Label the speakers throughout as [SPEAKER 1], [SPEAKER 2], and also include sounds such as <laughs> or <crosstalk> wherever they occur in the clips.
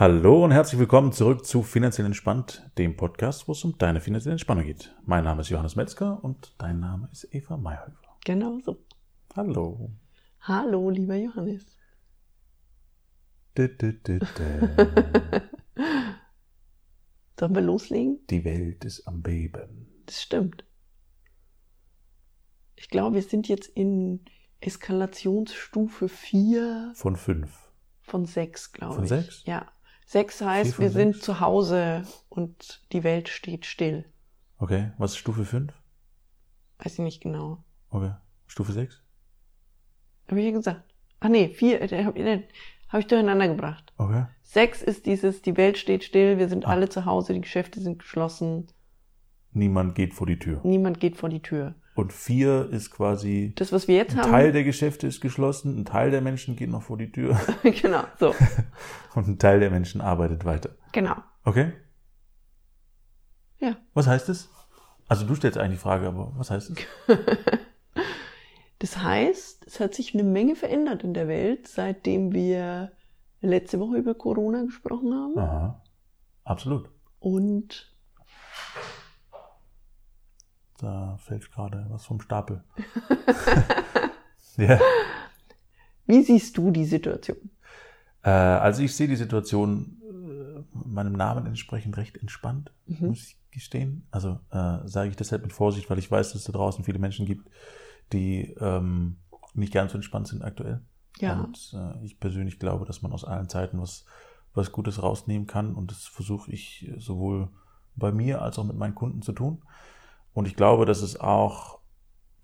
[SPEAKER 1] Hallo und herzlich willkommen zurück zu Finanziell Entspannt, dem Podcast, wo es um deine finanzielle Entspannung geht. Mein Name ist Johannes Metzger und dein Name ist Eva Mayhöfer.
[SPEAKER 2] Genau so.
[SPEAKER 1] Hallo.
[SPEAKER 2] Hallo, lieber Johannes.
[SPEAKER 1] Dü, dü, dü. <laughs>
[SPEAKER 2] Sollen wir loslegen?
[SPEAKER 1] Die Welt ist am Beben.
[SPEAKER 2] Das stimmt. Ich glaube, wir sind jetzt in Eskalationsstufe 4
[SPEAKER 1] Von fünf.
[SPEAKER 2] von 6, glaube
[SPEAKER 1] Von
[SPEAKER 2] ich.
[SPEAKER 1] sechs?
[SPEAKER 2] Ja. 6 heißt,
[SPEAKER 1] Vier
[SPEAKER 2] wir sind
[SPEAKER 1] sechs?
[SPEAKER 2] zu Hause und die Welt steht still.
[SPEAKER 1] Okay, was ist Stufe fünf?
[SPEAKER 2] Weiß ich nicht genau.
[SPEAKER 1] Okay, Stufe sechs?
[SPEAKER 2] Habe ich ja gesagt. Ach nee, 4, habe ich, hab ich durcheinander gebracht.
[SPEAKER 1] Okay.
[SPEAKER 2] 6 ist dieses, die Welt steht still, wir sind
[SPEAKER 1] Ah.
[SPEAKER 2] alle zu Hause, die Geschäfte sind geschlossen,
[SPEAKER 1] Niemand geht vor die Tür.
[SPEAKER 2] niemand geht vor die Tür.
[SPEAKER 1] Und vier ist quasi,
[SPEAKER 2] Das, was wir jetzt
[SPEAKER 1] ein
[SPEAKER 2] haben.
[SPEAKER 1] Teil der Geschäfte ist geschlossen, ein Teil der Menschen geht noch vor die Tür <laughs>
[SPEAKER 2] genau, so. <laughs>
[SPEAKER 1] und ein Teil der Menschen arbeitet weiter.
[SPEAKER 2] Genau.
[SPEAKER 1] Okay?
[SPEAKER 2] Ja.
[SPEAKER 1] Was heißt es? Also du stellst eigentlich die Frage, aber was heißt es? <laughs>
[SPEAKER 2] Das heißt, es hat sich eine Menge verändert in der Welt, seitdem wir letzte Woche über Corona gesprochen haben.
[SPEAKER 1] Aha. Absolut.
[SPEAKER 2] Und
[SPEAKER 1] Da fällt gerade was vom Stapel. <laughs> ja.
[SPEAKER 2] wie siehst du die Situation?
[SPEAKER 1] Äh, also ich sehe die Situation äh, meinem Namen entsprechend recht entspannt,
[SPEAKER 2] Mhm.
[SPEAKER 1] muss ich gestehen. Also äh, sage ich deshalb mit Vorsicht, weil ich weiß, dass es da draußen viele Menschen gibt, die ähm, nicht ganz so entspannt sind aktuell.
[SPEAKER 2] Ja.
[SPEAKER 1] Und äh, ich persönlich glaube, dass man aus allen Zeiten was, was Gutes rausnehmen kann. Und das versuche ich sowohl bei mir als auch mit meinen Kunden zu tun. Und ich glaube, dass es auch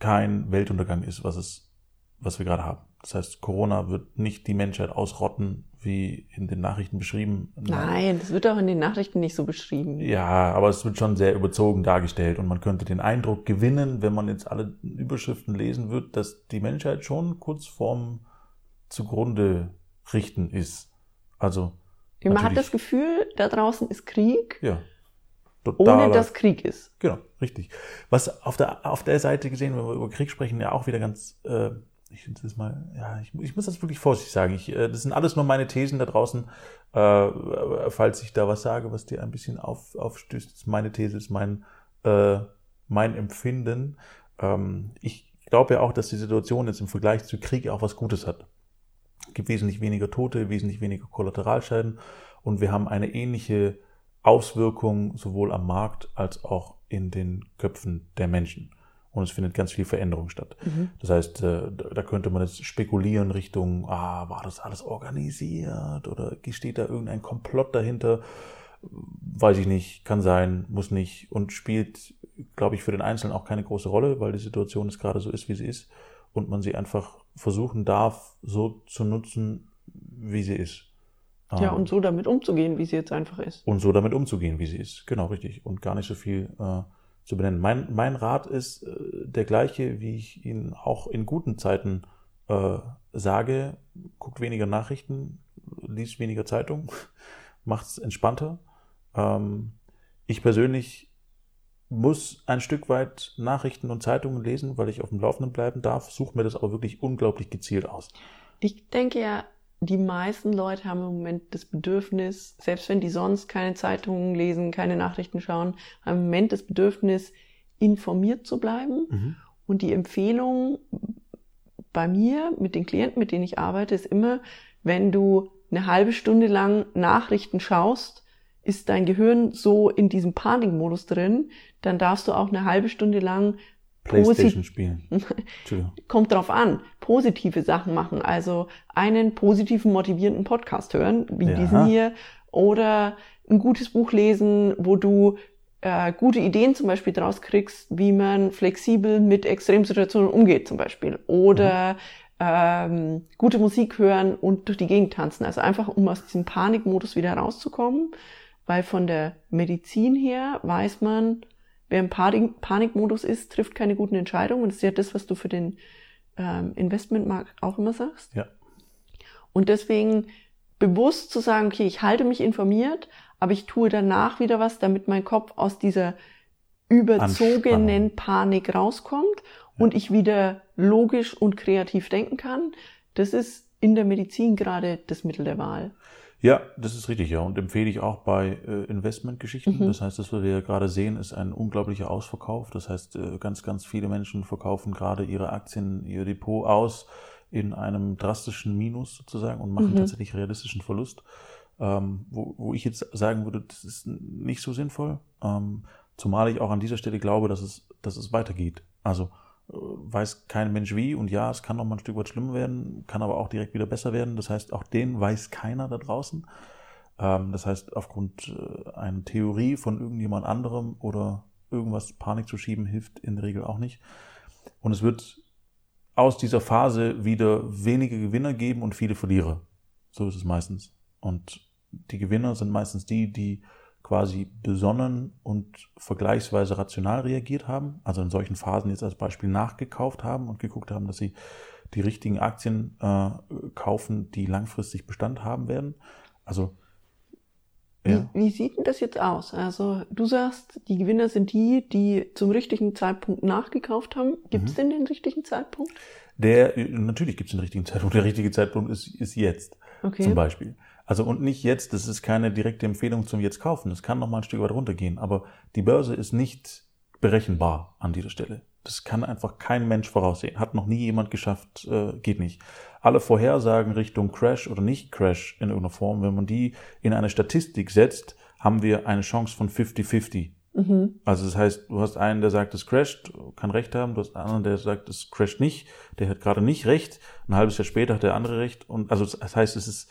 [SPEAKER 1] kein Weltuntergang ist, was es, was wir gerade haben. Das heißt, Corona wird nicht die Menschheit ausrotten, wie in den Nachrichten beschrieben.
[SPEAKER 2] Nein, das wird auch in den Nachrichten nicht so beschrieben.
[SPEAKER 1] Ja, aber es wird schon sehr überzogen dargestellt und man könnte den Eindruck gewinnen, wenn man jetzt alle Überschriften lesen wird, dass die Menschheit schon kurz vorm zugrunde richten ist. Also
[SPEAKER 2] Man hat das Gefühl, da draußen ist Krieg,
[SPEAKER 1] ja,
[SPEAKER 2] ohne dass Krieg ist.
[SPEAKER 1] Genau, richtig. Was auf der, auf der Seite gesehen, wenn wir über Krieg sprechen, ja auch wieder ganz, äh, ich das mal, ja, ich, ich muss das wirklich vorsichtig sagen. Ich, äh, das sind alles nur meine Thesen da draußen. Äh, falls ich da was sage, was dir ein bisschen auf, aufstößt, ist meine These, ist mein, äh, mein Empfinden. Ähm, ich glaube ja auch, dass die Situation jetzt im Vergleich zu Krieg auch was Gutes hat. Es gibt wesentlich weniger Tote, wesentlich weniger Kollateralschäden und wir haben eine ähnliche Auswirkung sowohl am Markt als auch in den Köpfen der Menschen. Und es findet ganz viel Veränderung statt.
[SPEAKER 2] Mhm.
[SPEAKER 1] Das heißt, äh, da da könnte man jetzt spekulieren Richtung, ah, war das alles organisiert oder steht da irgendein Komplott dahinter? Weiß ich nicht, kann sein, muss nicht und spielt, glaube ich, für den Einzelnen auch keine große Rolle, weil die Situation jetzt gerade so ist, wie sie ist und man sie einfach versuchen darf, so zu nutzen, wie sie ist.
[SPEAKER 2] Ja,
[SPEAKER 1] Ähm,
[SPEAKER 2] und so damit umzugehen, wie sie jetzt einfach ist.
[SPEAKER 1] und so damit umzugehen, wie sie ist. Genau, richtig. Und gar nicht so viel äh, zu benennen. Mein, mein Rat ist äh, der gleiche, wie ich ihn auch in guten Zeiten äh, sage. Guckt weniger Nachrichten, liest weniger Zeitung, <laughs> macht es entspannter. Ähm, ich persönlich muss ein Stück weit Nachrichten und Zeitungen lesen, weil ich auf dem Laufenden bleiben darf, suche mir das aber wirklich unglaublich gezielt aus.
[SPEAKER 2] Ich denke ja, die meisten Leute haben im Moment das Bedürfnis, selbst wenn die sonst keine Zeitungen lesen, keine Nachrichten schauen, haben im Moment das Bedürfnis, informiert zu bleiben. Und die Empfehlung bei mir, mit den Klienten, mit denen ich arbeite, ist immer, wenn du eine halbe Stunde lang Nachrichten schaust, ist dein Gehirn so in diesem Panikmodus drin, dann darfst du auch eine halbe Stunde lang
[SPEAKER 1] Playstation spielen. <laughs>
[SPEAKER 2] Kommt drauf an, positive Sachen machen, also einen positiven, motivierenden Podcast hören, wie
[SPEAKER 1] Ja.
[SPEAKER 2] diesen hier, oder ein gutes Buch lesen, wo du äh, gute Ideen zum Beispiel draus kriegst, wie man flexibel mit Extremsituationen umgeht zum Beispiel, oder ähm, gute Musik hören und durch die Gegend tanzen, also einfach um aus diesem Panikmodus wieder rauszukommen, weil von der Medizin her weiß man, wer im Panik Panikmodus ist, trifft keine guten Entscheidungen. Und das ist ja das, was du für den ähm, Investmentmarkt auch immer sagst.
[SPEAKER 1] Ja.
[SPEAKER 2] Und deswegen bewusst zu sagen, okay, ich halte mich informiert, aber ich tue danach wieder was, damit mein Kopf aus dieser überzogenen
[SPEAKER 1] Anspannung.
[SPEAKER 2] Panik rauskommt und ich wieder logisch und kreativ denken kann. Das ist in der Medizin gerade das Mittel der Wahl.
[SPEAKER 1] Ja, das ist richtig, ja. Und empfehle ich auch bei äh, Investmentgeschichten.
[SPEAKER 2] Mhm.
[SPEAKER 1] Das heißt, das, was wir gerade sehen, ist ein unglaublicher Ausverkauf. Das heißt, äh, ganz, ganz viele Menschen verkaufen gerade ihre Aktien, ihr Depot aus in einem drastischen Minus sozusagen und machen
[SPEAKER 2] Mhm.
[SPEAKER 1] tatsächlich realistischen Verlust. Ähm, wo, wo ich jetzt sagen würde, das ist nicht so sinnvoll. Ähm, zumal ich auch an dieser Stelle glaube, dass es, dass es weitergeht. Also weiß kein Mensch wie und ja, es kann noch mal ein Stück weit schlimmer werden, kann aber auch direkt wieder besser werden. Das heißt, auch den weiß keiner da draußen. Ähm, das heißt, aufgrund äh, einer Theorie von irgendjemand anderem oder irgendwas Panik zu schieben, hilft in der Regel auch nicht. Und es wird aus dieser Phase wieder wenige Gewinner geben und viele Verlierer. So ist es meistens. Und die Gewinner sind meistens die, die quasi besonnen und vergleichsweise rational reagiert haben. Also in solchen Phasen jetzt als Beispiel nachgekauft haben und geguckt haben, dass sie die richtigen Aktien äh, kaufen, die langfristig Bestand haben werden. Also ja.
[SPEAKER 2] Wie, wie sieht denn das jetzt aus? Also du sagst, die Gewinner sind die, die zum richtigen Zeitpunkt nachgekauft haben. Gibt es
[SPEAKER 1] Mhm.
[SPEAKER 2] denn den richtigen Zeitpunkt?
[SPEAKER 1] Der, natürlich gibt es den richtigen Zeitpunkt. Der richtige Zeitpunkt ist, ist jetzt.
[SPEAKER 2] Okay.
[SPEAKER 1] zum Beispiel. Also und nicht jetzt, das ist keine direkte Empfehlung zum jetzt kaufen. Es kann noch mal ein Stück weit runtergehen, aber die Börse ist nicht berechenbar an dieser Stelle. Das kann einfach kein Mensch voraussehen. Hat noch nie jemand geschafft, äh, geht nicht. Alle Vorhersagen Richtung Crash oder nicht Crash in irgendeiner Form, wenn man die in eine Statistik setzt, haben wir eine Chance von 50-50.
[SPEAKER 2] Mhm.
[SPEAKER 1] Also das heißt, du hast einen, der sagt, es crasht, kann recht haben, du hast einen anderen, der sagt, es crasht nicht, der hat gerade nicht recht, ein halbes Jahr später hat der andere recht und also das heißt, es ist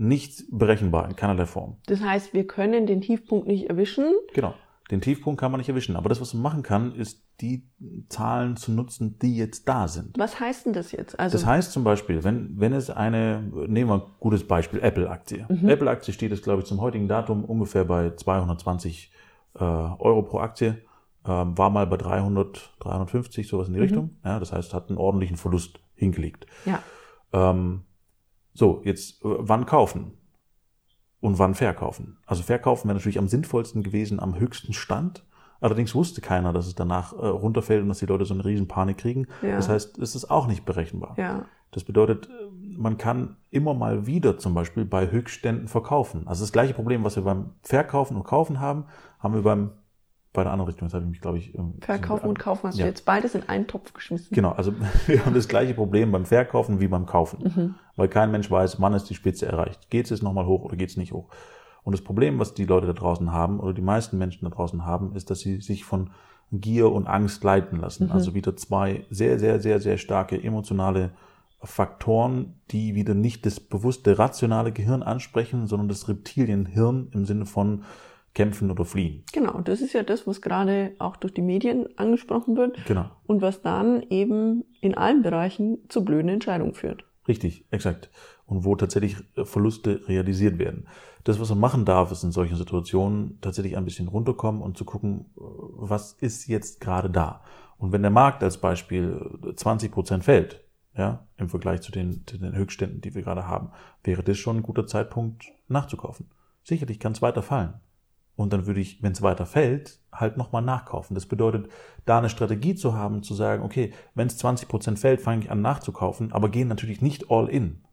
[SPEAKER 1] nicht berechenbar in keinerlei Form.
[SPEAKER 2] Das heißt, wir können den Tiefpunkt nicht erwischen.
[SPEAKER 1] Genau. Den Tiefpunkt kann man nicht erwischen, aber das, was man machen kann, ist die Zahlen zu nutzen, die jetzt da sind.
[SPEAKER 2] Was heißt denn das jetzt? Also
[SPEAKER 1] Das heißt zum Beispiel, wenn, wenn es eine, nehmen wir ein gutes Beispiel, Apple-Aktie. Apple-Aktie steht jetzt, glaube ich, zum heutigen Datum ungefähr bei 220 äh, Euro pro Aktie. Ähm, war mal bei 300, 350, sowas in die Richtung. Ja, das heißt, hat einen ordentlichen Verlust hingelegt.
[SPEAKER 2] ja,
[SPEAKER 1] Ähm, so, jetzt äh, wann kaufen? Und wann verkaufen? Also verkaufen wäre natürlich am sinnvollsten gewesen am höchsten Stand. Allerdings wusste keiner, dass es danach äh, runterfällt und dass die Leute so eine riesen Panik kriegen.
[SPEAKER 2] Ja.
[SPEAKER 1] Das heißt, es ist auch nicht berechenbar.
[SPEAKER 2] ja,
[SPEAKER 1] Das bedeutet, äh, man kann immer mal wieder zum Beispiel bei Höchstständen verkaufen. Also das gleiche Problem, was wir beim Verkaufen und Kaufen haben, haben wir beim bei der anderen Richtung. Jetzt habe ich mich, glaube ich, ähm,
[SPEAKER 2] verkaufen und kaufen hast
[SPEAKER 1] Ja.
[SPEAKER 2] du jetzt beides in einen Topf geschmissen.
[SPEAKER 1] Genau, also <laughs> wir haben das gleiche Problem beim Verkaufen wie beim Kaufen.
[SPEAKER 2] Mhm.
[SPEAKER 1] Weil kein Mensch weiß, wann ist die Spitze erreicht. Geht es jetzt nochmal hoch oder geht es nicht hoch? Und das Problem, was die Leute da draußen haben, oder die meisten Menschen da draußen haben, ist, dass sie sich von Gier und Angst leiten lassen.
[SPEAKER 2] Mhm.
[SPEAKER 1] Also wieder zwei sehr, sehr, sehr, sehr starke emotionale Faktoren, die wieder nicht das bewusste rationale Gehirn ansprechen, sondern das Reptilienhirn im Sinne von kämpfen oder fliehen.
[SPEAKER 2] Genau, das ist ja das, was gerade auch durch die Medien angesprochen wird
[SPEAKER 1] Genau.
[SPEAKER 2] und was dann eben in allen Bereichen zu blöden Entscheidungen führt.
[SPEAKER 1] Richtig, exakt. Und wo tatsächlich Verluste realisiert werden. Das, was man machen darf, ist in solchen Situationen tatsächlich ein bisschen runterkommen und zu gucken, was ist jetzt gerade da. Und wenn der Markt als Beispiel äh, 20 Prozent fällt, ja, im Vergleich zu den, zu den Höchstständen, die wir gerade haben, wäre das schon ein guter Zeitpunkt nachzukaufen. Sicherlich kann es weiter fallen. Und dann würde ich, wenn es weiter fällt, halt nochmal nachkaufen. Das bedeutet, da eine Strategie zu haben, zu sagen, okay, wenn es 20% fällt, fange ich an nachzukaufen, aber gehen natürlich nicht all in.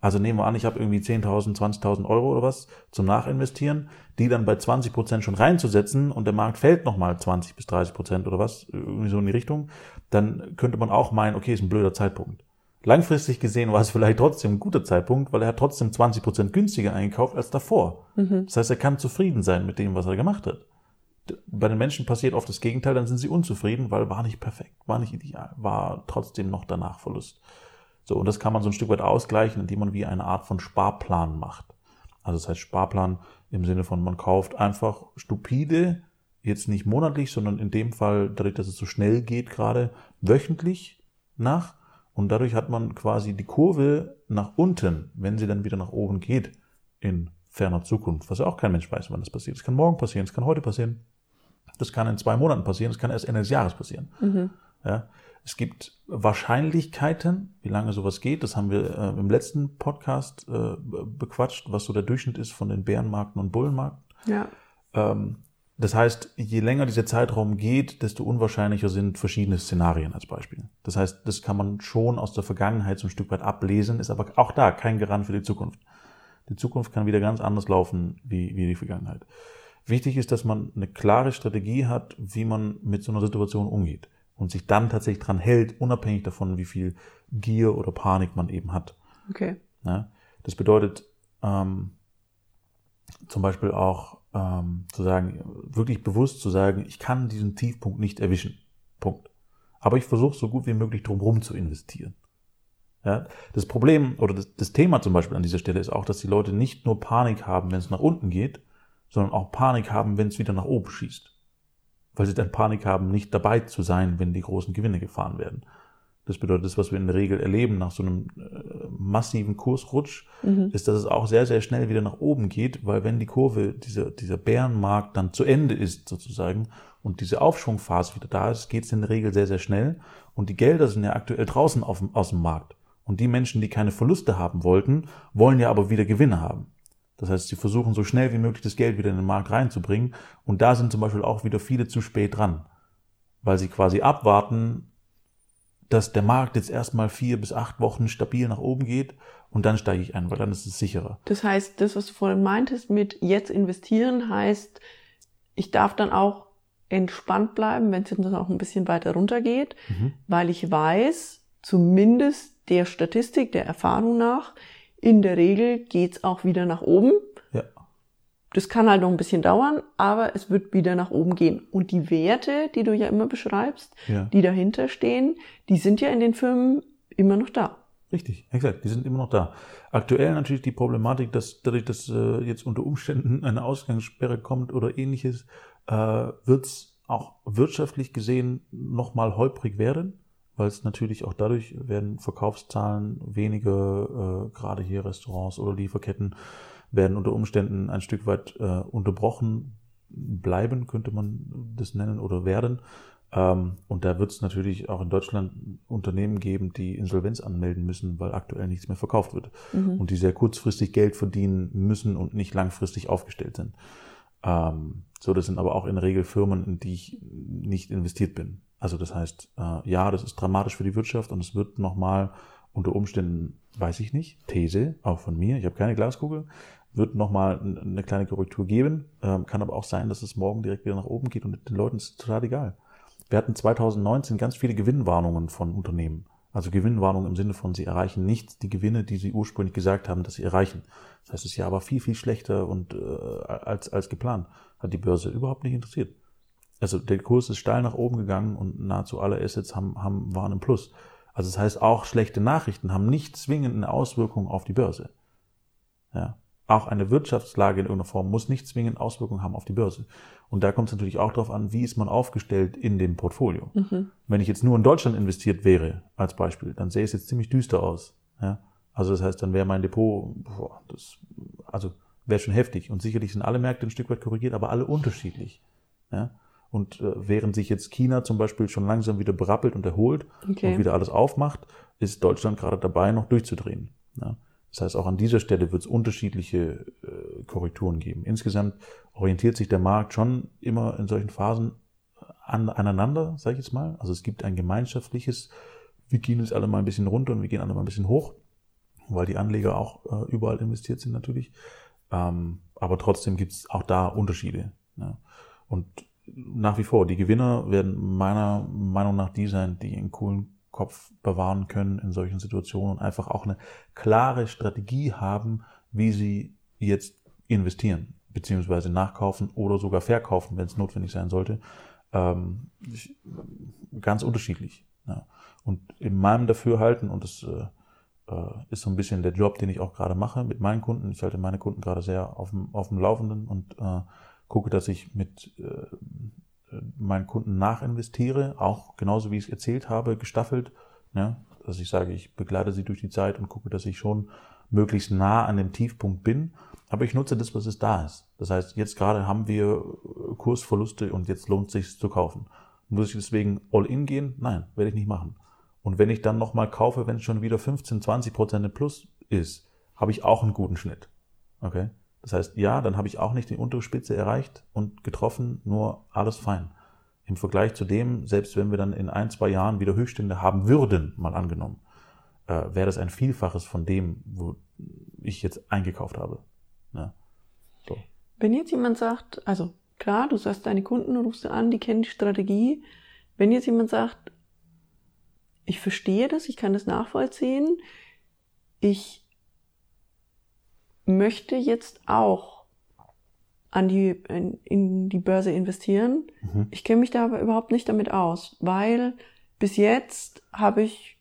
[SPEAKER 1] Also nehmen wir an, ich habe irgendwie 10.000, 20.000 Euro oder was zum Nachinvestieren, die dann bei 20% schon reinzusetzen und der Markt fällt nochmal 20 bis 30% oder was, irgendwie so in die Richtung, dann könnte man auch meinen, okay, ist ein blöder Zeitpunkt. Langfristig gesehen war es vielleicht trotzdem ein guter Zeitpunkt, weil er hat trotzdem 20% günstiger eingekauft als davor. Das heißt, er kann zufrieden sein mit dem, was er gemacht hat. Bei den Menschen passiert oft das Gegenteil, dann sind sie unzufrieden, weil war nicht perfekt, war nicht ideal, war trotzdem noch danach Verlust. So, und das kann man so ein Stück weit ausgleichen, indem man wie eine Art von Sparplan macht. Also das heißt Sparplan im Sinne von, man kauft einfach stupide, jetzt nicht monatlich, sondern in dem Fall, dadurch, dass es so schnell geht, gerade wöchentlich nach. Und dadurch hat man quasi die Kurve nach unten, wenn sie dann wieder nach oben geht, in ferner Zukunft, was ja auch kein Mensch weiß, wann das passiert. Es kann morgen passieren, es kann heute passieren, das kann in zwei Monaten passieren, es kann erst Ende des Jahres passieren. Ja, es gibt Wahrscheinlichkeiten, wie lange sowas geht. Das haben wir äh, im letzten Podcast äh, bequatscht, was so der Durchschnitt ist von den Bärenmarkten und Bullenmarkten.
[SPEAKER 2] Ja.
[SPEAKER 1] Ähm, das heißt, je länger dieser Zeitraum geht, desto unwahrscheinlicher sind verschiedene Szenarien als Beispiel. Das heißt, das kann man schon aus der Vergangenheit so ein Stück weit ablesen, ist aber auch da kein Garant für die Zukunft. Die Zukunft kann wieder ganz anders laufen wie, wie die Vergangenheit. Wichtig ist, dass man eine klare Strategie hat, wie man mit so einer Situation umgeht und sich dann tatsächlich dran hält, unabhängig davon, wie viel Gier oder Panik man eben hat.
[SPEAKER 2] Okay.
[SPEAKER 1] Ja, das bedeutet ähm, zum Beispiel auch ähm, zu sagen, wirklich bewusst zu sagen, ich kann diesen Tiefpunkt nicht erwischen. Punkt. Aber ich versuche so gut wie möglich drumherum zu investieren. Ja, das Problem oder das, das Thema zum Beispiel an dieser Stelle ist auch, dass die Leute nicht nur Panik haben, wenn es nach unten geht, sondern auch Panik haben, wenn es wieder nach oben schießt. Weil sie dann Panik haben, nicht dabei zu sein, wenn die großen Gewinne gefahren werden. Das bedeutet, das, was wir in der Regel erleben nach so einem äh, massiven Kursrutsch, mhm. ist, dass es auch sehr, sehr schnell wieder nach oben geht, weil wenn die Kurve, dieser, dieser Bärenmarkt dann zu Ende ist sozusagen und diese Aufschwungphase wieder da ist, geht es in der Regel sehr, sehr schnell und die Gelder sind ja aktuell draußen auf, aus dem Markt. Und die Menschen, die keine Verluste haben wollten, wollen ja aber wieder Gewinne haben. Das heißt, sie versuchen so schnell wie möglich das Geld wieder in den Markt reinzubringen. Und da sind zum Beispiel auch wieder viele zu spät dran, weil sie quasi abwarten, dass der Markt jetzt erstmal vier bis acht Wochen stabil nach oben geht und dann steige ich ein, weil dann ist es sicherer.
[SPEAKER 2] Das heißt, das, was du vorhin meintest mit jetzt investieren, heißt, ich darf dann auch entspannt bleiben, wenn es dann auch ein bisschen weiter runter geht, mhm. weil ich weiß, zumindest der Statistik, der Erfahrung nach, in der Regel geht's auch wieder nach oben. Das kann halt noch ein bisschen dauern, aber es wird wieder nach oben gehen. Und die Werte, die du ja immer beschreibst, ja. die dahinter stehen, die sind ja in den Firmen immer noch da.
[SPEAKER 1] Richtig, exakt, die sind immer noch da. Aktuell natürlich die Problematik, dass dadurch, dass äh, jetzt unter Umständen eine Ausgangssperre kommt oder ähnliches, äh, wird's auch wirtschaftlich gesehen nochmal holprig werden weil es natürlich auch dadurch werden Verkaufszahlen weniger, äh, gerade hier Restaurants oder Lieferketten, werden unter Umständen ein Stück weit äh, unterbrochen bleiben, könnte man das nennen, oder werden. Ähm, und da wird es natürlich auch in Deutschland Unternehmen geben, die Insolvenz anmelden müssen, weil aktuell nichts mehr verkauft wird. Mhm. Und die sehr kurzfristig Geld verdienen müssen und nicht langfristig aufgestellt sind. Ähm, so, das sind aber auch in der Regel Firmen, in die ich nicht investiert bin. Also das heißt, äh, ja, das ist dramatisch für die Wirtschaft und es wird nochmal unter Umständen, weiß ich nicht, These, auch von mir, ich habe keine Glaskugel, wird nochmal eine kleine Korrektur geben. Ähm, kann aber auch sein, dass es morgen direkt wieder nach oben geht und den Leuten ist es total egal. Wir hatten 2019 ganz viele Gewinnwarnungen von Unternehmen. Also Gewinnwarnungen im Sinne von, sie erreichen nicht die Gewinne, die sie ursprünglich gesagt haben, dass sie erreichen. Das heißt, das Jahr war viel, viel schlechter und äh, als, als geplant. Hat die Börse überhaupt nicht interessiert also der Kurs ist steil nach oben gegangen und nahezu alle Assets haben, haben, waren im Plus. Also das heißt, auch schlechte Nachrichten haben nicht zwingend eine Auswirkung auf die Börse. Ja. Auch eine Wirtschaftslage in irgendeiner Form muss nicht zwingend Auswirkungen haben auf die Börse. Und da kommt es natürlich auch darauf an, wie ist man aufgestellt in dem Portfolio. Mhm. Wenn ich jetzt nur in Deutschland investiert wäre, als Beispiel, dann sähe es jetzt ziemlich düster aus. Ja. Also das heißt, dann wäre mein Depot, boah, das, also wäre schon heftig. Und sicherlich sind alle Märkte ein Stück weit korrigiert, aber alle unterschiedlich. Ja. Und äh, während sich jetzt China zum Beispiel schon langsam wieder berappelt und erholt okay. und wieder alles aufmacht, ist Deutschland gerade dabei, noch durchzudrehen. Ja. Das heißt, auch an dieser Stelle wird es unterschiedliche äh, Korrekturen geben. Insgesamt orientiert sich der Markt schon immer in solchen Phasen an, aneinander, sage ich jetzt mal. Also es gibt ein gemeinschaftliches, wir gehen jetzt alle mal ein bisschen runter und wir gehen alle mal ein bisschen hoch, weil die Anleger auch äh, überall investiert sind natürlich. Ähm, aber trotzdem gibt es auch da Unterschiede. Ja. Und nach wie vor, die Gewinner werden meiner Meinung nach die sein, die einen coolen Kopf bewahren können in solchen Situationen und einfach auch eine klare Strategie haben, wie sie jetzt investieren, beziehungsweise nachkaufen oder sogar verkaufen, wenn es notwendig sein sollte. Ähm, ganz unterschiedlich. Ja. Und in meinem Dafürhalten, und das äh, äh, ist so ein bisschen der Job, den ich auch gerade mache mit meinen Kunden, ich halte meine Kunden gerade sehr auf dem, auf dem Laufenden und äh, gucke, dass ich mit äh, meinen Kunden nachinvestiere, auch genauso wie ich es erzählt habe, gestaffelt. Ne? Dass ich sage, ich begleite sie durch die Zeit und gucke, dass ich schon möglichst nah an dem Tiefpunkt bin. Aber ich nutze das, was es da ist. Das heißt, jetzt gerade haben wir Kursverluste und jetzt lohnt es sich zu kaufen. Muss ich deswegen all in gehen? Nein, werde ich nicht machen. Und wenn ich dann nochmal kaufe, wenn es schon wieder 15, 20 Prozent im Plus ist, habe ich auch einen guten Schnitt. Okay? Das heißt, ja, dann habe ich auch nicht die untere Spitze erreicht und getroffen, nur alles fein. Im Vergleich zu dem, selbst wenn wir dann in ein, zwei Jahren wieder Höchststände haben würden, mal angenommen, äh, wäre das ein Vielfaches von dem, wo ich jetzt eingekauft habe. Ja.
[SPEAKER 2] So. Wenn jetzt jemand sagt, also klar, du sagst deine Kunden, rufst du an, die kennen die Strategie. Wenn jetzt jemand sagt, ich verstehe das, ich kann das nachvollziehen, ich möchte jetzt auch an die, in, in die Börse investieren. Mhm. Ich kenne mich da aber überhaupt nicht damit aus, weil bis jetzt habe ich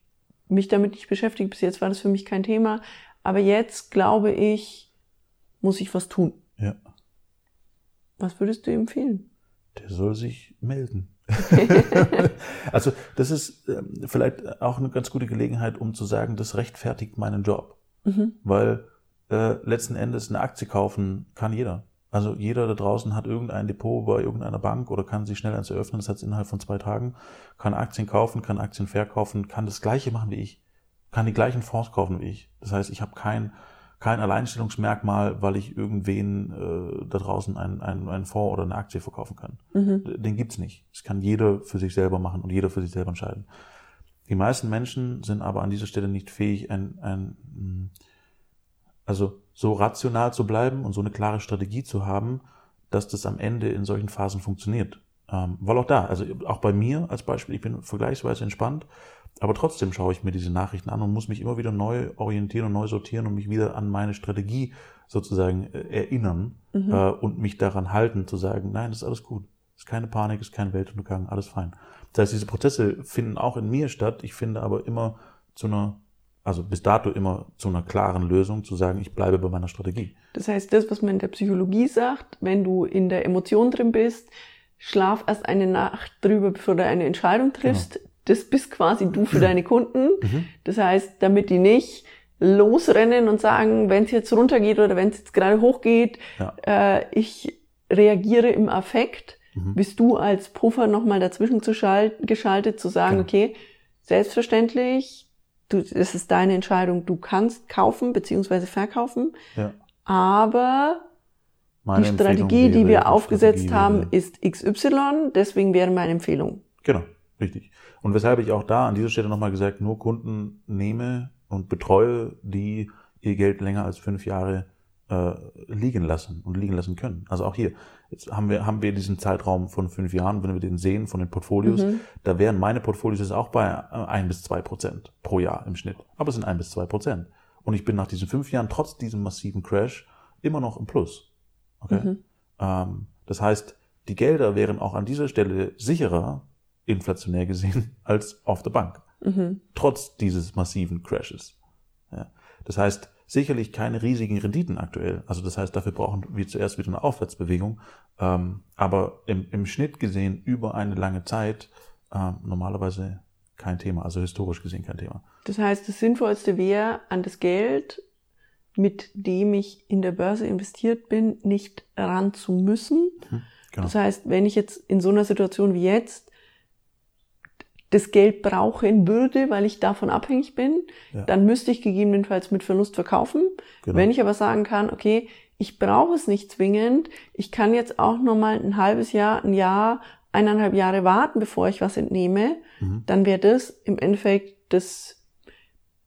[SPEAKER 2] mich damit nicht beschäftigt. Bis jetzt war das für mich kein Thema. Aber jetzt glaube ich, muss ich was tun.
[SPEAKER 1] Ja.
[SPEAKER 2] Was würdest du empfehlen?
[SPEAKER 1] Der soll sich melden. <laughs> also das ist äh, vielleicht auch eine ganz gute Gelegenheit, um zu sagen, das rechtfertigt meinen Job. Mhm. Weil äh, letzten Endes eine Aktie kaufen kann jeder. Also jeder da draußen hat irgendein Depot bei irgendeiner Bank oder kann sich schnell eins eröffnen, das hat innerhalb von zwei Tagen, kann Aktien kaufen, kann Aktien verkaufen, kann das gleiche machen wie ich, kann die gleichen Fonds kaufen wie ich. Das heißt, ich habe kein, kein Alleinstellungsmerkmal, weil ich irgendwen äh, da draußen einen, einen, einen Fonds oder eine Aktie verkaufen kann. Mhm. Den gibt's nicht. Das kann jeder für sich selber machen und jeder für sich selber entscheiden. Die meisten Menschen sind aber an dieser Stelle nicht fähig, ein, ein hm, also so rational zu bleiben und so eine klare Strategie zu haben, dass das am Ende in solchen Phasen funktioniert. Ähm, weil auch da, also auch bei mir als Beispiel, ich bin vergleichsweise entspannt, aber trotzdem schaue ich mir diese Nachrichten an und muss mich immer wieder neu orientieren und neu sortieren und mich wieder an meine Strategie sozusagen äh, erinnern mhm. äh, und mich daran halten, zu sagen, nein, das ist alles gut. ist keine Panik, ist kein Weltuntergang, alles fein. Das heißt, diese Prozesse finden auch in mir statt. Ich finde aber immer zu einer also bis dato immer zu einer klaren Lösung, zu sagen, ich bleibe bei meiner Strategie.
[SPEAKER 2] Das heißt, das, was man in der Psychologie sagt, wenn du in der Emotion drin bist, schlaf erst eine Nacht drüber, bevor du eine Entscheidung triffst. Genau. Das bist quasi du für deine Kunden. Mhm. Das heißt, damit die nicht losrennen und sagen, wenn es jetzt runtergeht oder wenn es jetzt gerade hochgeht, ja. äh, ich reagiere im Affekt, mhm. bist du als Puffer nochmal dazwischen zu geschaltet, zu sagen, genau. okay, selbstverständlich, du, es ist deine Entscheidung, du kannst kaufen beziehungsweise verkaufen, ja. aber meine die Strategie, die wir aufgesetzt Strategie haben, wäre. ist XY, deswegen wäre meine Empfehlung.
[SPEAKER 1] Genau, richtig. Und weshalb ich auch da an dieser Stelle nochmal gesagt, nur Kunden nehme und betreue, die ihr Geld länger als fünf Jahre äh, liegen lassen und liegen lassen können. Also auch hier, jetzt haben wir, haben wir diesen Zeitraum von fünf Jahren, wenn wir den sehen von den Portfolios, mhm. da wären meine Portfolios jetzt auch bei äh, ein bis zwei Prozent pro Jahr im Schnitt. Aber es sind ein bis zwei Prozent. Und ich bin nach diesen fünf Jahren, trotz diesem massiven Crash, immer noch im Plus. Okay? Mhm. Ähm, das heißt, die Gelder wären auch an dieser Stelle sicherer, inflationär gesehen, <laughs> als auf der Bank. Mhm. Trotz dieses massiven Crashes. Ja. Das heißt, sicherlich keine riesigen Renditen aktuell. Also das heißt, dafür brauchen wir zuerst wieder eine Aufwärtsbewegung. Ähm, aber im, im Schnitt gesehen über eine lange Zeit ähm, normalerweise kein Thema, also historisch gesehen kein Thema.
[SPEAKER 2] Das heißt, das Sinnvollste wäre, an das Geld, mit dem ich in der Börse investiert bin, nicht ran zu müssen. Mhm, genau. Das heißt, wenn ich jetzt in so einer Situation wie jetzt das Geld brauchen würde, weil ich davon abhängig bin, ja. dann müsste ich gegebenenfalls mit Verlust verkaufen. Genau. Wenn ich aber sagen kann, okay, ich brauche es nicht zwingend, ich kann jetzt auch noch mal ein halbes Jahr, ein Jahr, eineinhalb Jahre warten, bevor ich was entnehme, mhm. dann wäre das im Endeffekt das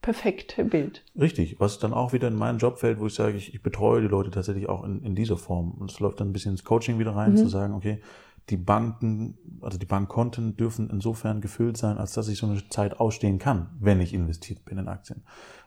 [SPEAKER 2] perfekte Bild.
[SPEAKER 1] Richtig, was dann auch wieder in meinen Job fällt, wo ich sage, ich, ich betreue die Leute tatsächlich auch in, in dieser Form. Und es läuft dann ein bisschen ins Coaching wieder rein, mhm. zu sagen, okay, die Banken, also die Bankkonten dürfen insofern gefüllt sein, als dass ich so eine Zeit ausstehen kann, wenn ich investiert bin in Aktien.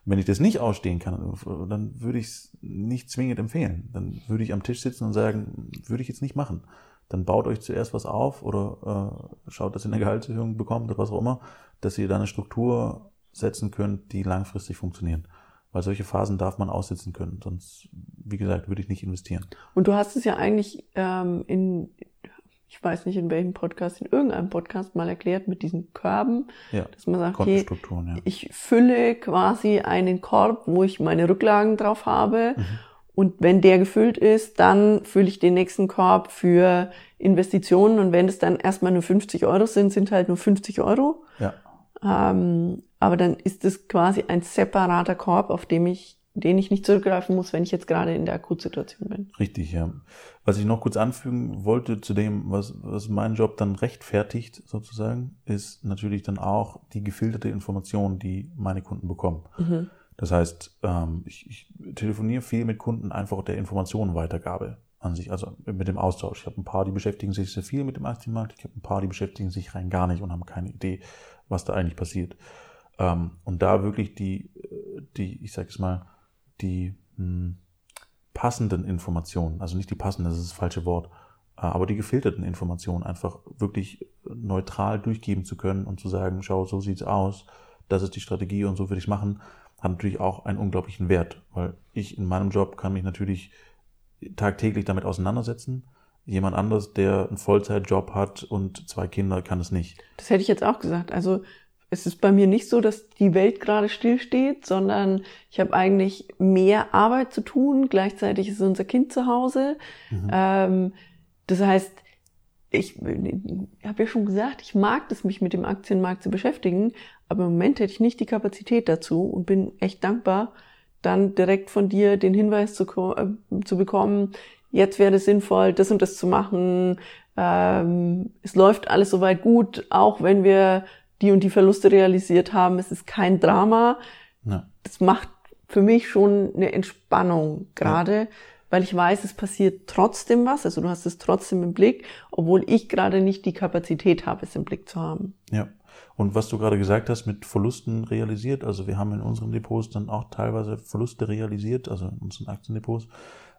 [SPEAKER 1] Wenn ich das nicht ausstehen kann, dann würde ich es nicht zwingend empfehlen. Dann würde ich am Tisch sitzen und sagen, würde ich jetzt nicht machen. Dann baut euch zuerst was auf oder äh, schaut, dass ihr eine Gehaltserhöhung bekommt oder was auch immer, dass ihr da eine Struktur setzen könnt, die langfristig funktionieren. Weil solche Phasen darf man aussitzen können. Sonst, wie gesagt, würde ich nicht investieren.
[SPEAKER 2] Und du hast es ja eigentlich ähm, in ich weiß nicht in welchem Podcast, in irgendeinem Podcast mal erklärt mit diesen Körben, ja, dass man sagt, okay, ja. ich fülle quasi einen Korb, wo ich meine Rücklagen drauf habe. Mhm. Und wenn der gefüllt ist, dann fülle ich den nächsten Korb für Investitionen. Und wenn es dann erstmal nur 50 Euro sind, sind halt nur 50 Euro.
[SPEAKER 1] Ja.
[SPEAKER 2] Ähm, aber dann ist es quasi ein separater Korb, auf dem ich den ich nicht zurückgreifen muss, wenn ich jetzt gerade in der Akutsituation bin.
[SPEAKER 1] Richtig, ja. Was ich noch kurz anfügen wollte zu dem, was, was mein Job dann rechtfertigt, sozusagen, ist natürlich dann auch die gefilterte Information, die meine Kunden bekommen.
[SPEAKER 2] Mhm.
[SPEAKER 1] Das heißt, ähm, ich, ich telefoniere viel mit Kunden einfach der Informationenweitergabe an sich, also mit dem Austausch. Ich habe ein paar, die beschäftigen sich sehr viel mit dem Aktienmarkt, ich habe ein paar, die beschäftigen sich rein gar nicht und haben keine Idee, was da eigentlich passiert. Ähm, und da wirklich die, die, ich sage es mal, die hm, passenden Informationen, also nicht die passenden, das ist das falsche Wort, äh, aber die gefilterten Informationen einfach wirklich neutral durchgeben zu können und zu sagen, schau, so sieht's aus, das ist die Strategie und so würde ich machen, hat natürlich auch einen unglaublichen Wert, weil ich in meinem Job kann mich natürlich tagtäglich damit auseinandersetzen. Jemand anderes, der einen Vollzeitjob hat und zwei Kinder, kann es nicht.
[SPEAKER 2] Das hätte ich jetzt auch gesagt. Also es ist bei mir nicht so, dass die Welt gerade stillsteht, sondern ich habe eigentlich mehr Arbeit zu tun. Gleichzeitig ist unser Kind zu Hause. Mhm. Ähm, das heißt, ich, ich habe ja schon gesagt, ich mag es, mich mit dem Aktienmarkt zu beschäftigen, aber im Moment hätte ich nicht die Kapazität dazu und bin echt dankbar, dann direkt von dir den Hinweis zu, äh, zu bekommen, jetzt wäre es sinnvoll, das und das zu machen. Ähm, es läuft alles soweit gut, auch wenn wir die und die Verluste realisiert haben. Es ist kein Drama. Ja. Das macht für mich schon eine Entspannung gerade, ja. weil ich weiß, es passiert trotzdem was. Also du hast es trotzdem im Blick, obwohl ich gerade nicht die Kapazität habe, es im Blick zu haben.
[SPEAKER 1] Ja. Und was du gerade gesagt hast, mit Verlusten realisiert, also wir haben in unseren Depots dann auch teilweise Verluste realisiert, also in unseren Aktiendepots.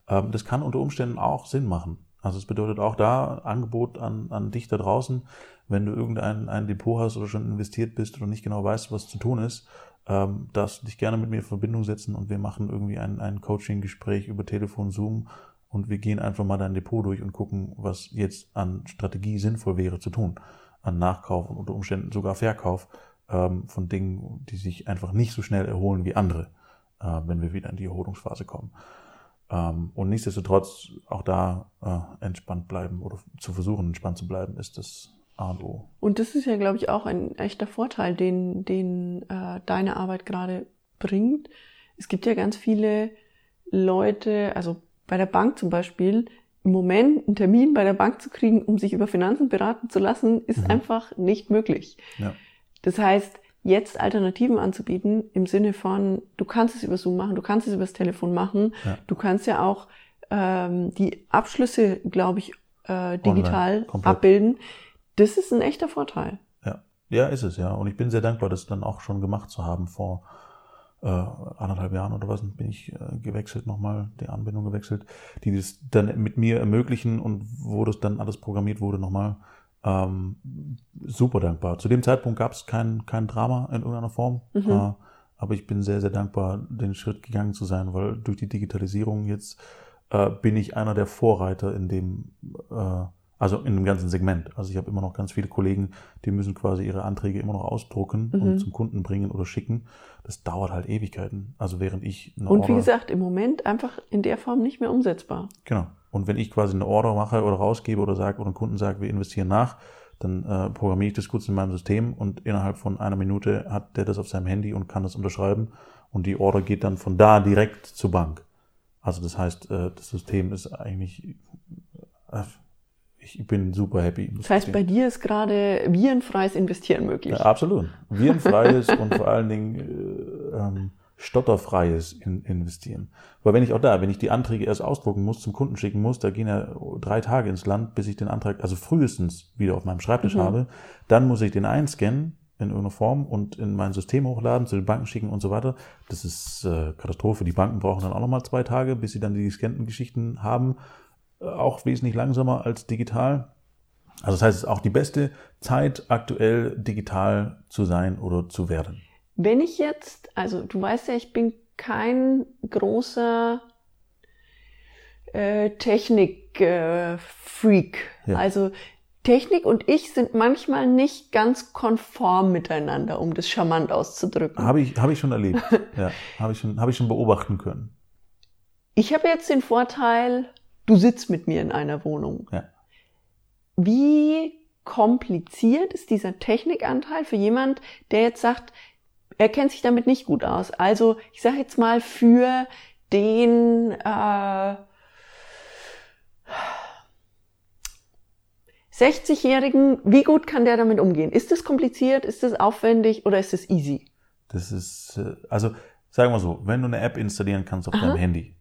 [SPEAKER 1] Ähm, das kann unter Umständen auch Sinn machen. Also es bedeutet auch da Angebot an, an dich da draußen, wenn du irgendein ein Depot hast oder schon investiert bist oder nicht genau weißt, was zu tun ist, ähm, darfst du dich gerne mit mir in Verbindung setzen und wir machen irgendwie ein, ein Coaching-Gespräch über Telefon, Zoom und wir gehen einfach mal dein Depot durch und gucken, was jetzt an Strategie sinnvoll wäre zu tun. An Nachkauf und unter Umständen sogar Verkauf ähm, von Dingen, die sich einfach nicht so schnell erholen wie andere, äh, wenn wir wieder in die Erholungsphase kommen. Ähm, und nichtsdestotrotz auch da äh, entspannt bleiben oder zu versuchen, entspannt zu bleiben, ist das A und
[SPEAKER 2] das ist ja, glaube ich, auch ein echter Vorteil, den, den äh, deine Arbeit gerade bringt. Es gibt ja ganz viele Leute, also bei der Bank zum Beispiel, im Moment einen Termin bei der Bank zu kriegen, um sich über Finanzen beraten zu lassen, ist mhm. einfach nicht möglich.
[SPEAKER 1] Ja.
[SPEAKER 2] Das heißt, jetzt Alternativen anzubieten im Sinne von, du kannst es über Zoom machen, du kannst es über das Telefon machen, ja. du kannst ja auch ähm, die Abschlüsse, glaube ich, äh, digital abbilden. Das ist ein echter Vorteil.
[SPEAKER 1] Ja, ja, ist es ja. Und ich bin sehr dankbar, das dann auch schon gemacht zu haben vor äh, anderthalb Jahren oder was bin ich äh, gewechselt nochmal, die Anbindung gewechselt, die das dann mit mir ermöglichen und wo das dann alles programmiert wurde nochmal ähm, super dankbar. Zu dem Zeitpunkt gab es kein, kein Drama in irgendeiner Form. Mhm. Äh, aber ich bin sehr, sehr dankbar, den Schritt gegangen zu sein, weil durch die Digitalisierung jetzt äh, bin ich einer der Vorreiter in dem, äh, also in dem ganzen Segment. Also ich habe immer noch ganz viele Kollegen, die müssen quasi ihre Anträge immer noch ausdrucken mhm. und zum Kunden bringen oder schicken. Das dauert halt Ewigkeiten. Also während ich
[SPEAKER 2] eine Und wie gesagt, im Moment einfach in der Form nicht mehr umsetzbar.
[SPEAKER 1] Genau. Und wenn ich quasi eine Order mache oder rausgebe oder sage oder einen Kunden sage, wir investieren nach, dann äh, programmiere ich das kurz in meinem System und innerhalb von einer Minute hat der das auf seinem Handy und kann das unterschreiben und die Order geht dann von da direkt zur Bank. Also das heißt, äh, das System ist eigentlich, äh, ich bin super happy.
[SPEAKER 2] Das heißt, bei dir ist gerade virenfreies Investieren möglich.
[SPEAKER 1] Ja, absolut. <laughs> Virenfreies und vor allen Dingen äh, ähm, stotterfreies in, investieren. Weil wenn ich auch da, wenn ich die Anträge erst ausdrucken muss, zum Kunden schicken muss, da gehen ja drei Tage ins Land, bis ich den Antrag, also frühestens wieder auf meinem Schreibtisch mhm. habe. Dann muss ich den einscannen in irgendeiner Form und in mein System hochladen, zu den Banken schicken und so weiter. Das ist äh, Katastrophe. Die Banken brauchen dann auch nochmal zwei Tage, bis sie dann die gescannten Geschichten haben. Auch wesentlich langsamer als digital. Also das heißt, es ist auch die beste Zeit, aktuell digital zu sein oder zu werden.
[SPEAKER 2] Wenn ich jetzt, also du weißt ja, ich bin kein großer äh, Technik-Freak. Äh, ja. Also Technik und ich sind manchmal nicht ganz konform miteinander, um das charmant auszudrücken.
[SPEAKER 1] Habe ich, hab ich schon erlebt. <laughs> ja, habe ich, schon, hab ich schon beobachten können.
[SPEAKER 2] Ich habe jetzt den Vorteil, du sitzt mit mir in einer Wohnung.
[SPEAKER 1] Ja.
[SPEAKER 2] Wie kompliziert ist dieser Technikanteil für jemand, der jetzt sagt, er kennt sich damit nicht gut aus. Also ich sage jetzt mal für den äh, 60-Jährigen, wie gut kann der damit umgehen? Ist das kompliziert, ist das aufwendig oder ist das easy?
[SPEAKER 1] Das ist, äh, also sagen wir so, wenn du eine App installieren kannst auf
[SPEAKER 2] Aha.
[SPEAKER 1] deinem Handy,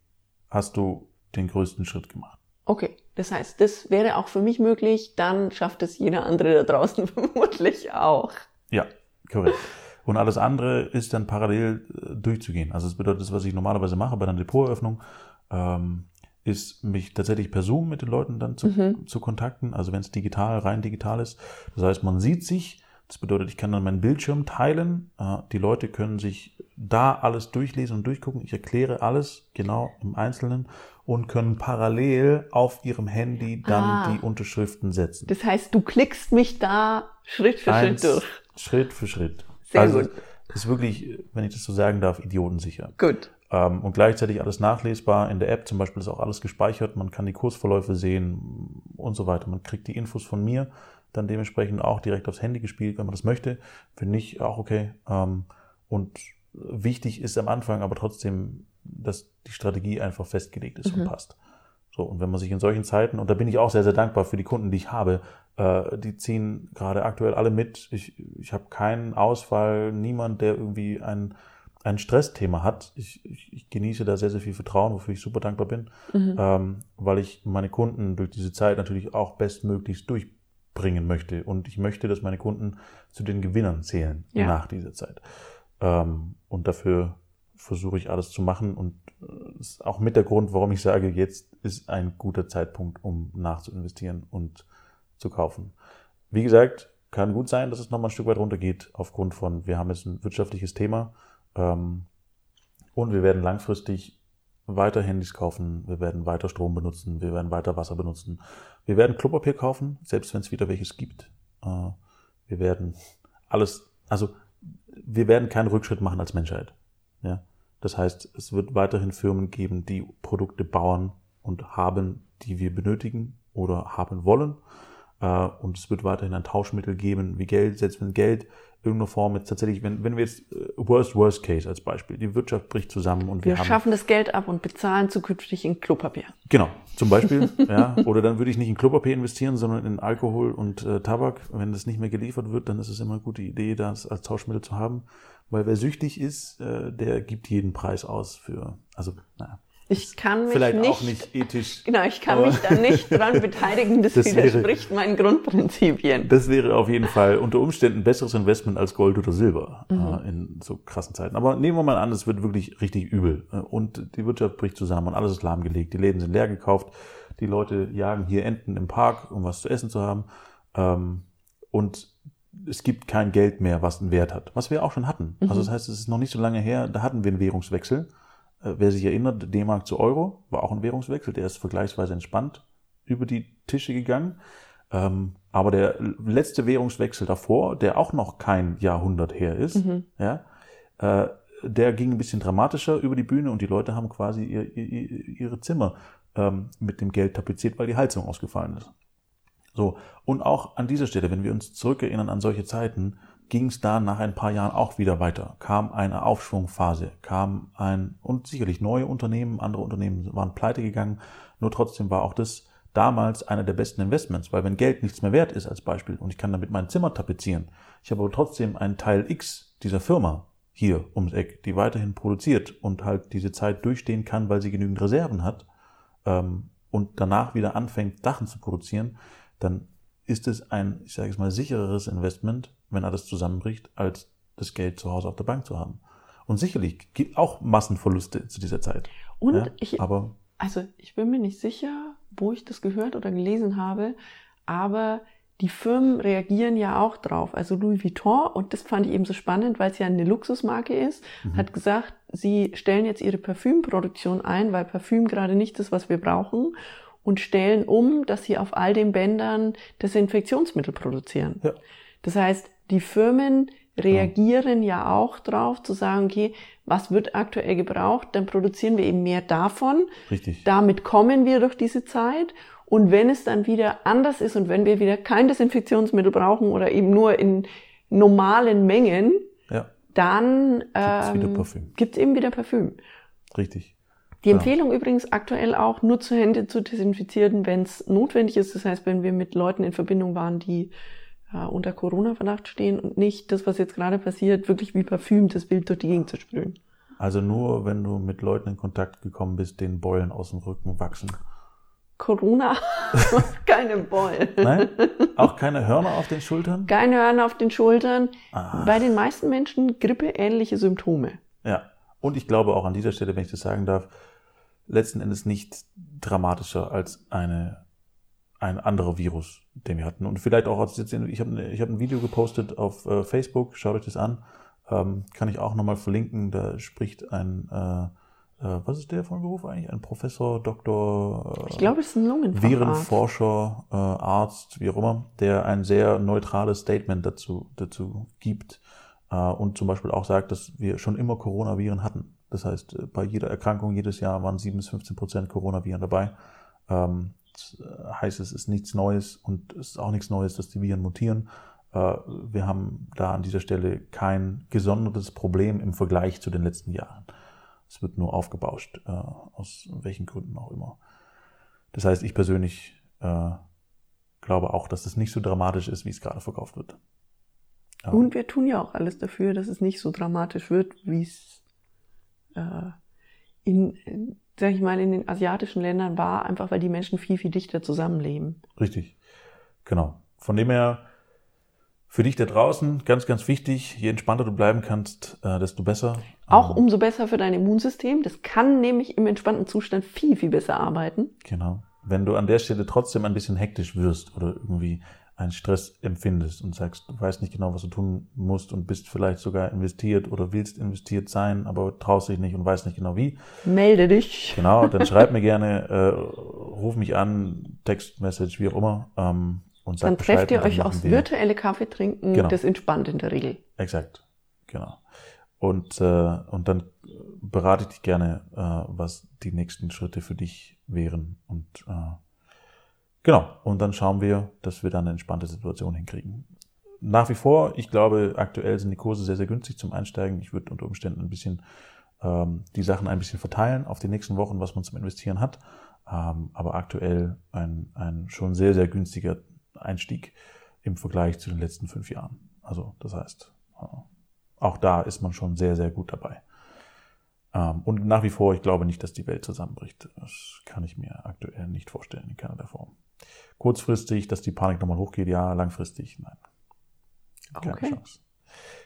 [SPEAKER 1] hast du den größten Schritt gemacht.
[SPEAKER 2] Okay, das heißt, das wäre auch für mich möglich, dann schafft es jeder andere da draußen <laughs> vermutlich auch.
[SPEAKER 1] Ja, korrekt. Und alles andere ist dann parallel äh, durchzugehen. Also das bedeutet, das, was ich normalerweise mache bei einer Depoteröffnung, ähm, ist mich tatsächlich per Zoom mit den Leuten dann zu,
[SPEAKER 2] Mhm.
[SPEAKER 1] zu kontakten. Also wenn es digital, rein digital ist. Das heißt, man sieht sich. Das bedeutet, ich kann dann meinen Bildschirm teilen. Äh, Die Leute können sich da alles durchlesen und durchgucken. Ich erkläre alles genau im Einzelnen und können parallel auf ihrem Handy dann
[SPEAKER 2] Ah.
[SPEAKER 1] die Unterschriften setzen.
[SPEAKER 2] Das heißt, du klickst mich da Schritt für
[SPEAKER 1] Eins,
[SPEAKER 2] Schritt durch.
[SPEAKER 1] Schritt für Schritt.
[SPEAKER 2] Sehr
[SPEAKER 1] also
[SPEAKER 2] gut.
[SPEAKER 1] ist wirklich, wenn ich das so sagen darf, idiotensicher.
[SPEAKER 2] Gut.
[SPEAKER 1] Ähm, und gleichzeitig alles nachlesbar. In der App zum Beispiel ist auch alles gespeichert. Man kann die Kursverläufe sehen und so weiter. Man kriegt die Infos von mir dann dementsprechend auch direkt aufs Handy gespielt, wenn man das möchte. Wenn nicht, auch okay. Ähm, und wichtig ist am Anfang aber trotzdem, dass die Strategie einfach festgelegt ist
[SPEAKER 2] Mhm.
[SPEAKER 1] und passt. So, und wenn man sich in solchen Zeiten, und da bin ich auch sehr, sehr dankbar für die Kunden, die ich habe, äh, die ziehen gerade aktuell alle mit. Ich, ich habe keinen Ausfall, niemand, der irgendwie ein, ein Stressthema hat. Ich, ich, ich genieße da sehr, sehr viel Vertrauen, wofür ich super dankbar bin,
[SPEAKER 2] Mhm.
[SPEAKER 1] ähm, weil ich meine Kunden durch diese Zeit natürlich auch bestmöglichst durchbringen möchte. Und ich möchte, dass meine Kunden zu den Gewinnern zählen
[SPEAKER 2] Ja.
[SPEAKER 1] nach dieser Zeit. Ähm, und dafür versuche ich alles zu machen und äh, das ist auch mit der Grund, warum ich sage, jetzt ist ein guter Zeitpunkt, um nachzuinvestieren und zu kaufen. Wie gesagt, kann gut sein, dass es nochmal ein Stück weit runtergeht, aufgrund von, wir haben jetzt ein wirtschaftliches Thema ähm, und wir werden langfristig weiter Handys kaufen, wir werden weiter Strom benutzen, wir werden weiter Wasser benutzen, wir werden Klopapier kaufen, selbst wenn es wieder welches gibt. Äh, wir werden alles, also wir werden keinen Rückschritt machen als Menschheit. Ja? Das heißt, es wird weiterhin Firmen geben, die Produkte bauen und haben, die wir benötigen oder haben wollen. Äh, Und es wird weiterhin ein Tauschmittel geben, wie Geld, selbst wenn Geld irgendeiner Form jetzt tatsächlich, wenn, wenn wir jetzt äh, Worst, Worst Case als Beispiel, die Wirtschaft bricht zusammen und wir,
[SPEAKER 2] Wir
[SPEAKER 1] haben
[SPEAKER 2] schaffen das Geld ab und bezahlen zukünftig in Klopapier.
[SPEAKER 1] Genau, zum Beispiel. <laughs> ja, oder dann würde ich nicht in Klopapier investieren, sondern in Alkohol und äh, Tabak. Wenn das nicht mehr geliefert wird, dann ist es immer eine gute Idee, das als Tauschmittel zu haben. Weil wer süchtig ist, äh, der gibt jeden Preis aus für, also, naja.
[SPEAKER 2] Ich kann mich
[SPEAKER 1] Vielleicht
[SPEAKER 2] nicht,
[SPEAKER 1] auch nicht ethisch.
[SPEAKER 2] genau, ich kann mich da nicht <laughs> dran beteiligen. Das,
[SPEAKER 1] Das wäre-
[SPEAKER 2] widerspricht meinen Grundprinzipien.
[SPEAKER 1] Das wäre auf jeden Fall unter Umständen ein besseres Investment als Gold oder Silber
[SPEAKER 2] Mhm.
[SPEAKER 1] äh, in so krassen Zeiten. Aber nehmen wir mal an, es wird wirklich richtig übel äh, und die Wirtschaft bricht zusammen und alles ist lahmgelegt. Die Läden sind leer gekauft. Die Leute jagen hier Enten im Park, um was zu essen zu haben. Ähm, und es gibt kein Geld mehr, was einen Wert hat. Was wir auch schon hatten. Also das heißt, es ist noch nicht so lange her, da hatten wir einen Währungswechsel. Äh, wer sich erinnert, D-Mark zu Euro war auch ein Währungswechsel. Der ist vergleichsweise entspannt über die Tische gegangen. Ähm, aber der letzte Währungswechsel davor, der auch noch kein Jahrhundert her ist, ja, äh, der ging ein bisschen dramatischer über die Bühne und die Leute haben quasi ihr, ihr, ihre Zimmer ähm, mit dem Geld tapeziert, weil die Heizung ausgefallen ist. So, und auch an dieser Stelle, wenn wir uns zurückerinnern an solche Zeiten, ging es da nach ein paar Jahren auch wieder weiter. Kam eine Aufschwungphase, kam ein, und sicherlich neue Unternehmen, andere Unternehmen waren pleite gegangen, nur trotzdem war auch das damals einer der besten Investments, weil wenn Geld nichts mehr wert ist als Beispiel und ich kann damit mein Zimmer tapezieren, ich habe aber trotzdem einen Teil X dieser Firma hier ums Eck, die weiterhin produziert und halt diese Zeit durchstehen kann, weil sie genügend Reserven hat, ähm, und danach wieder anfängt, Sachen zu produzieren, dann ist es ein, ich sage es mal, sichereres Investment, wenn alles zusammenbricht, als das Geld zu Hause auf der Bank zu haben. Und sicherlich gibt auch Massenverluste zu dieser Zeit.
[SPEAKER 2] Und
[SPEAKER 1] ja,
[SPEAKER 2] ich,
[SPEAKER 1] aber
[SPEAKER 2] also ich bin mir nicht sicher, wo ich das gehört oder gelesen habe, aber die Firmen reagieren ja auch drauf. Also Louis Vuitton, und das fand ich eben so spannend, weil es ja eine Luxusmarke ist, hat gesagt, sie stellen jetzt ihre Parfümproduktion ein, weil Parfüm gerade nicht ist, was wir brauchen, und stellen um, dass sie auf all den Bändern Desinfektionsmittel produzieren.
[SPEAKER 1] Ja.
[SPEAKER 2] Das heißt, die Firmen reagieren ja auch drauf, zu sagen, okay, was wird aktuell gebraucht, dann produzieren wir eben mehr davon.
[SPEAKER 1] richtig.
[SPEAKER 2] Damit kommen wir durch diese Zeit. Und wenn es dann wieder anders ist und wenn wir wieder kein Desinfektionsmittel brauchen oder eben nur in normalen Mengen,
[SPEAKER 1] ja.
[SPEAKER 2] dann ähm,
[SPEAKER 1] Parfüm.
[SPEAKER 2] gibt's eben wieder Parfüm.
[SPEAKER 1] Richtig.
[SPEAKER 2] Die
[SPEAKER 1] Ja.
[SPEAKER 2] Empfehlung übrigens aktuell auch, nur zu Hände zu desinfizieren, wenn es notwendig ist. Das heißt, wenn wir mit Leuten in Verbindung waren, die äh, unter Corona-Verdacht stehen und nicht das, was jetzt gerade passiert, wirklich wie Parfüm das Wild durch die Gegend zu sprühen.
[SPEAKER 1] Also nur, wenn du mit Leuten in Kontakt gekommen bist, denen Beulen aus dem Rücken wachsen.
[SPEAKER 2] Corona, <laughs> keine Beulen.
[SPEAKER 1] Nein? Auch keine Hörner auf den Schultern?
[SPEAKER 2] Keine Hörner auf den Schultern.
[SPEAKER 1] Ah.
[SPEAKER 2] Bei den meisten Menschen grippeähnliche Symptome.
[SPEAKER 1] Ja. Und ich glaube auch an dieser Stelle, wenn ich das sagen darf, letzten Endes nicht dramatischer als eine, ein anderer Virus, den wir hatten. Und vielleicht auch, als jetzt, ich habe ich hab ein Video gepostet auf äh, Facebook, schaut euch das an, ähm, kann ich auch nochmal verlinken, da spricht ein, äh, äh, was ist der von Beruf eigentlich? Ein Professor, Doktor, äh,
[SPEAKER 2] Ich glaube, es ist ein Lungenfacharzt.
[SPEAKER 1] Virenforscher, äh, Arzt, wie auch immer, der ein sehr neutrales Statement dazu, dazu gibt äh, und zum Beispiel auch sagt, dass wir schon immer Coronaviren hatten. Das heißt, äh, bei jeder Erkrankung jedes Jahr waren 7 bis 15 Prozent Coronaviren dabei. Ähm, äh, heißt, es ist nichts Neues und es ist auch nichts Neues, dass die Viren mutieren. Äh, wir haben da an dieser Stelle kein gesondertes Problem im Vergleich zu den letzten Jahren. Es wird nur aufgebauscht, äh, aus welchen Gründen auch immer. Das heißt, ich persönlich äh, glaube auch, dass das nicht so dramatisch ist, wie es gerade verkauft wird. Ja.
[SPEAKER 2] Und wir tun ja auch alles dafür, dass es nicht so dramatisch wird, wie es äh, in, sag ich mal, in den asiatischen Ländern war, einfach weil die Menschen viel, viel dichter zusammenleben.
[SPEAKER 1] Richtig. Genau. Von dem her, für dich da draußen, ganz, ganz wichtig, je entspannter du bleiben kannst, äh, desto besser.
[SPEAKER 2] Auch
[SPEAKER 1] Ähm,
[SPEAKER 2] umso besser für dein Immunsystem. Das kann nämlich im entspannten Zustand viel, viel besser arbeiten.
[SPEAKER 1] Genau. Wenn du an der Stelle trotzdem ein bisschen hektisch wirst oder irgendwie einen Stress empfindest und sagst, du weißt nicht genau, was du tun musst und bist vielleicht sogar investiert oder willst investiert sein, aber traust dich nicht und weißt nicht genau wie,
[SPEAKER 2] Melde dich.
[SPEAKER 1] Genau, dann <laughs> schreib mir gerne, äh, ruf mich an, Textmessage, wie auch immer. Ähm, und sag
[SPEAKER 2] Dann trefft ihr euch aufs virtuelle Kaffee trinken.
[SPEAKER 1] Genau.
[SPEAKER 2] Das entspannt in der Regel.
[SPEAKER 1] Exakt, genau. Und, äh, und dann berate ich dich gerne, äh, was die nächsten Schritte für dich wären. Und äh, genau, und dann schauen wir, dass wir dann eine entspannte Situation hinkriegen. Nach wie vor, ich glaube, aktuell sind die Kurse sehr, sehr günstig zum Einsteigen. Ich würde unter Umständen ein bisschen ähm, die Sachen ein bisschen verteilen auf die nächsten Wochen, was man zum Investieren hat. Ähm, aber aktuell ein, ein schon sehr, sehr günstiger Einstieg im Vergleich zu den letzten fünf Jahren. Also das heißt, äh, auch da ist man schon sehr, sehr gut dabei. Ähm, und nach wie vor, ich glaube nicht, dass die Welt zusammenbricht. Das kann ich mir aktuell nicht vorstellen in keiner der Form. Kurzfristig, dass die Panik nochmal hochgeht, ja, langfristig, nein. Keine
[SPEAKER 2] Okay.
[SPEAKER 1] Chance.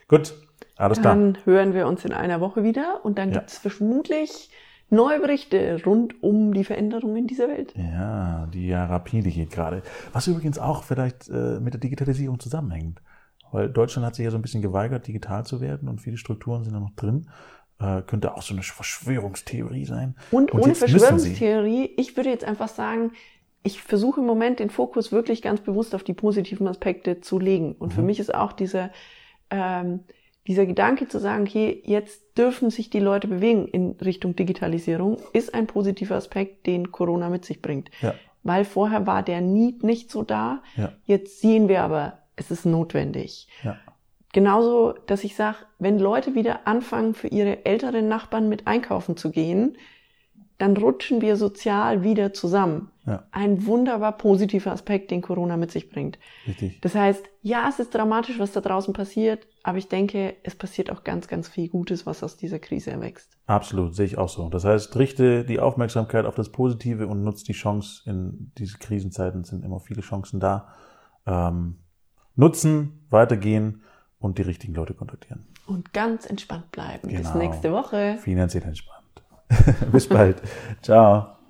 [SPEAKER 1] Gut, alles klar.
[SPEAKER 2] Dann hören wir uns in einer Woche wieder und dann
[SPEAKER 1] Ja.
[SPEAKER 2] gibt es vermutlich neue Berichte rund um die Veränderungen dieser Welt.
[SPEAKER 1] Ja, die ja rapide geht gerade. Was übrigens auch vielleicht äh, mit der Digitalisierung zusammenhängt. Weil Deutschland hat sich ja so ein bisschen geweigert, digital zu werden und viele Strukturen sind da noch drin. Äh, könnte auch so eine Verschwörungstheorie sein.
[SPEAKER 2] Und, ohne
[SPEAKER 1] müssen sie.
[SPEAKER 2] Verschwörungstheorie, ich würde jetzt einfach sagen, ich versuche im Moment den Fokus wirklich ganz bewusst auf die positiven Aspekte zu legen. Und für
[SPEAKER 1] Mhm.
[SPEAKER 2] mich ist auch dieser, ähm, dieser Gedanke zu sagen, okay, jetzt dürfen sich die Leute bewegen in Richtung Digitalisierung, ist ein positiver Aspekt, den Corona mit sich bringt.
[SPEAKER 1] Ja,
[SPEAKER 2] Weil vorher war der Need nicht so da.
[SPEAKER 1] ja,
[SPEAKER 2] Jetzt sehen wir aber, es ist notwendig.
[SPEAKER 1] ja.
[SPEAKER 2] Genauso, dass ich sage, wenn Leute wieder anfangen, für ihre älteren Nachbarn mit einkaufen zu gehen, dann rutschen wir sozial wieder zusammen.
[SPEAKER 1] Ja.
[SPEAKER 2] Ein wunderbar positiver Aspekt, den Corona mit sich bringt.
[SPEAKER 1] Richtig.
[SPEAKER 2] Das heißt, ja, es ist dramatisch, was da draußen passiert, aber ich denke, es passiert auch ganz, ganz viel Gutes, was aus dieser Krise erwächst.
[SPEAKER 1] Absolut, sehe ich auch so. Das heißt, richte die Aufmerksamkeit auf das Positive und nutze die Chance. In diese Krisenzeiten sind immer viele Chancen da. Ähm, nutzen, weitergehen und die richtigen Leute kontaktieren.
[SPEAKER 2] Und ganz entspannt bleiben. Bis
[SPEAKER 1] Genau.
[SPEAKER 2] nächste Woche.
[SPEAKER 1] Finanziell entspannt. <laughs> Bis bald. Ciao.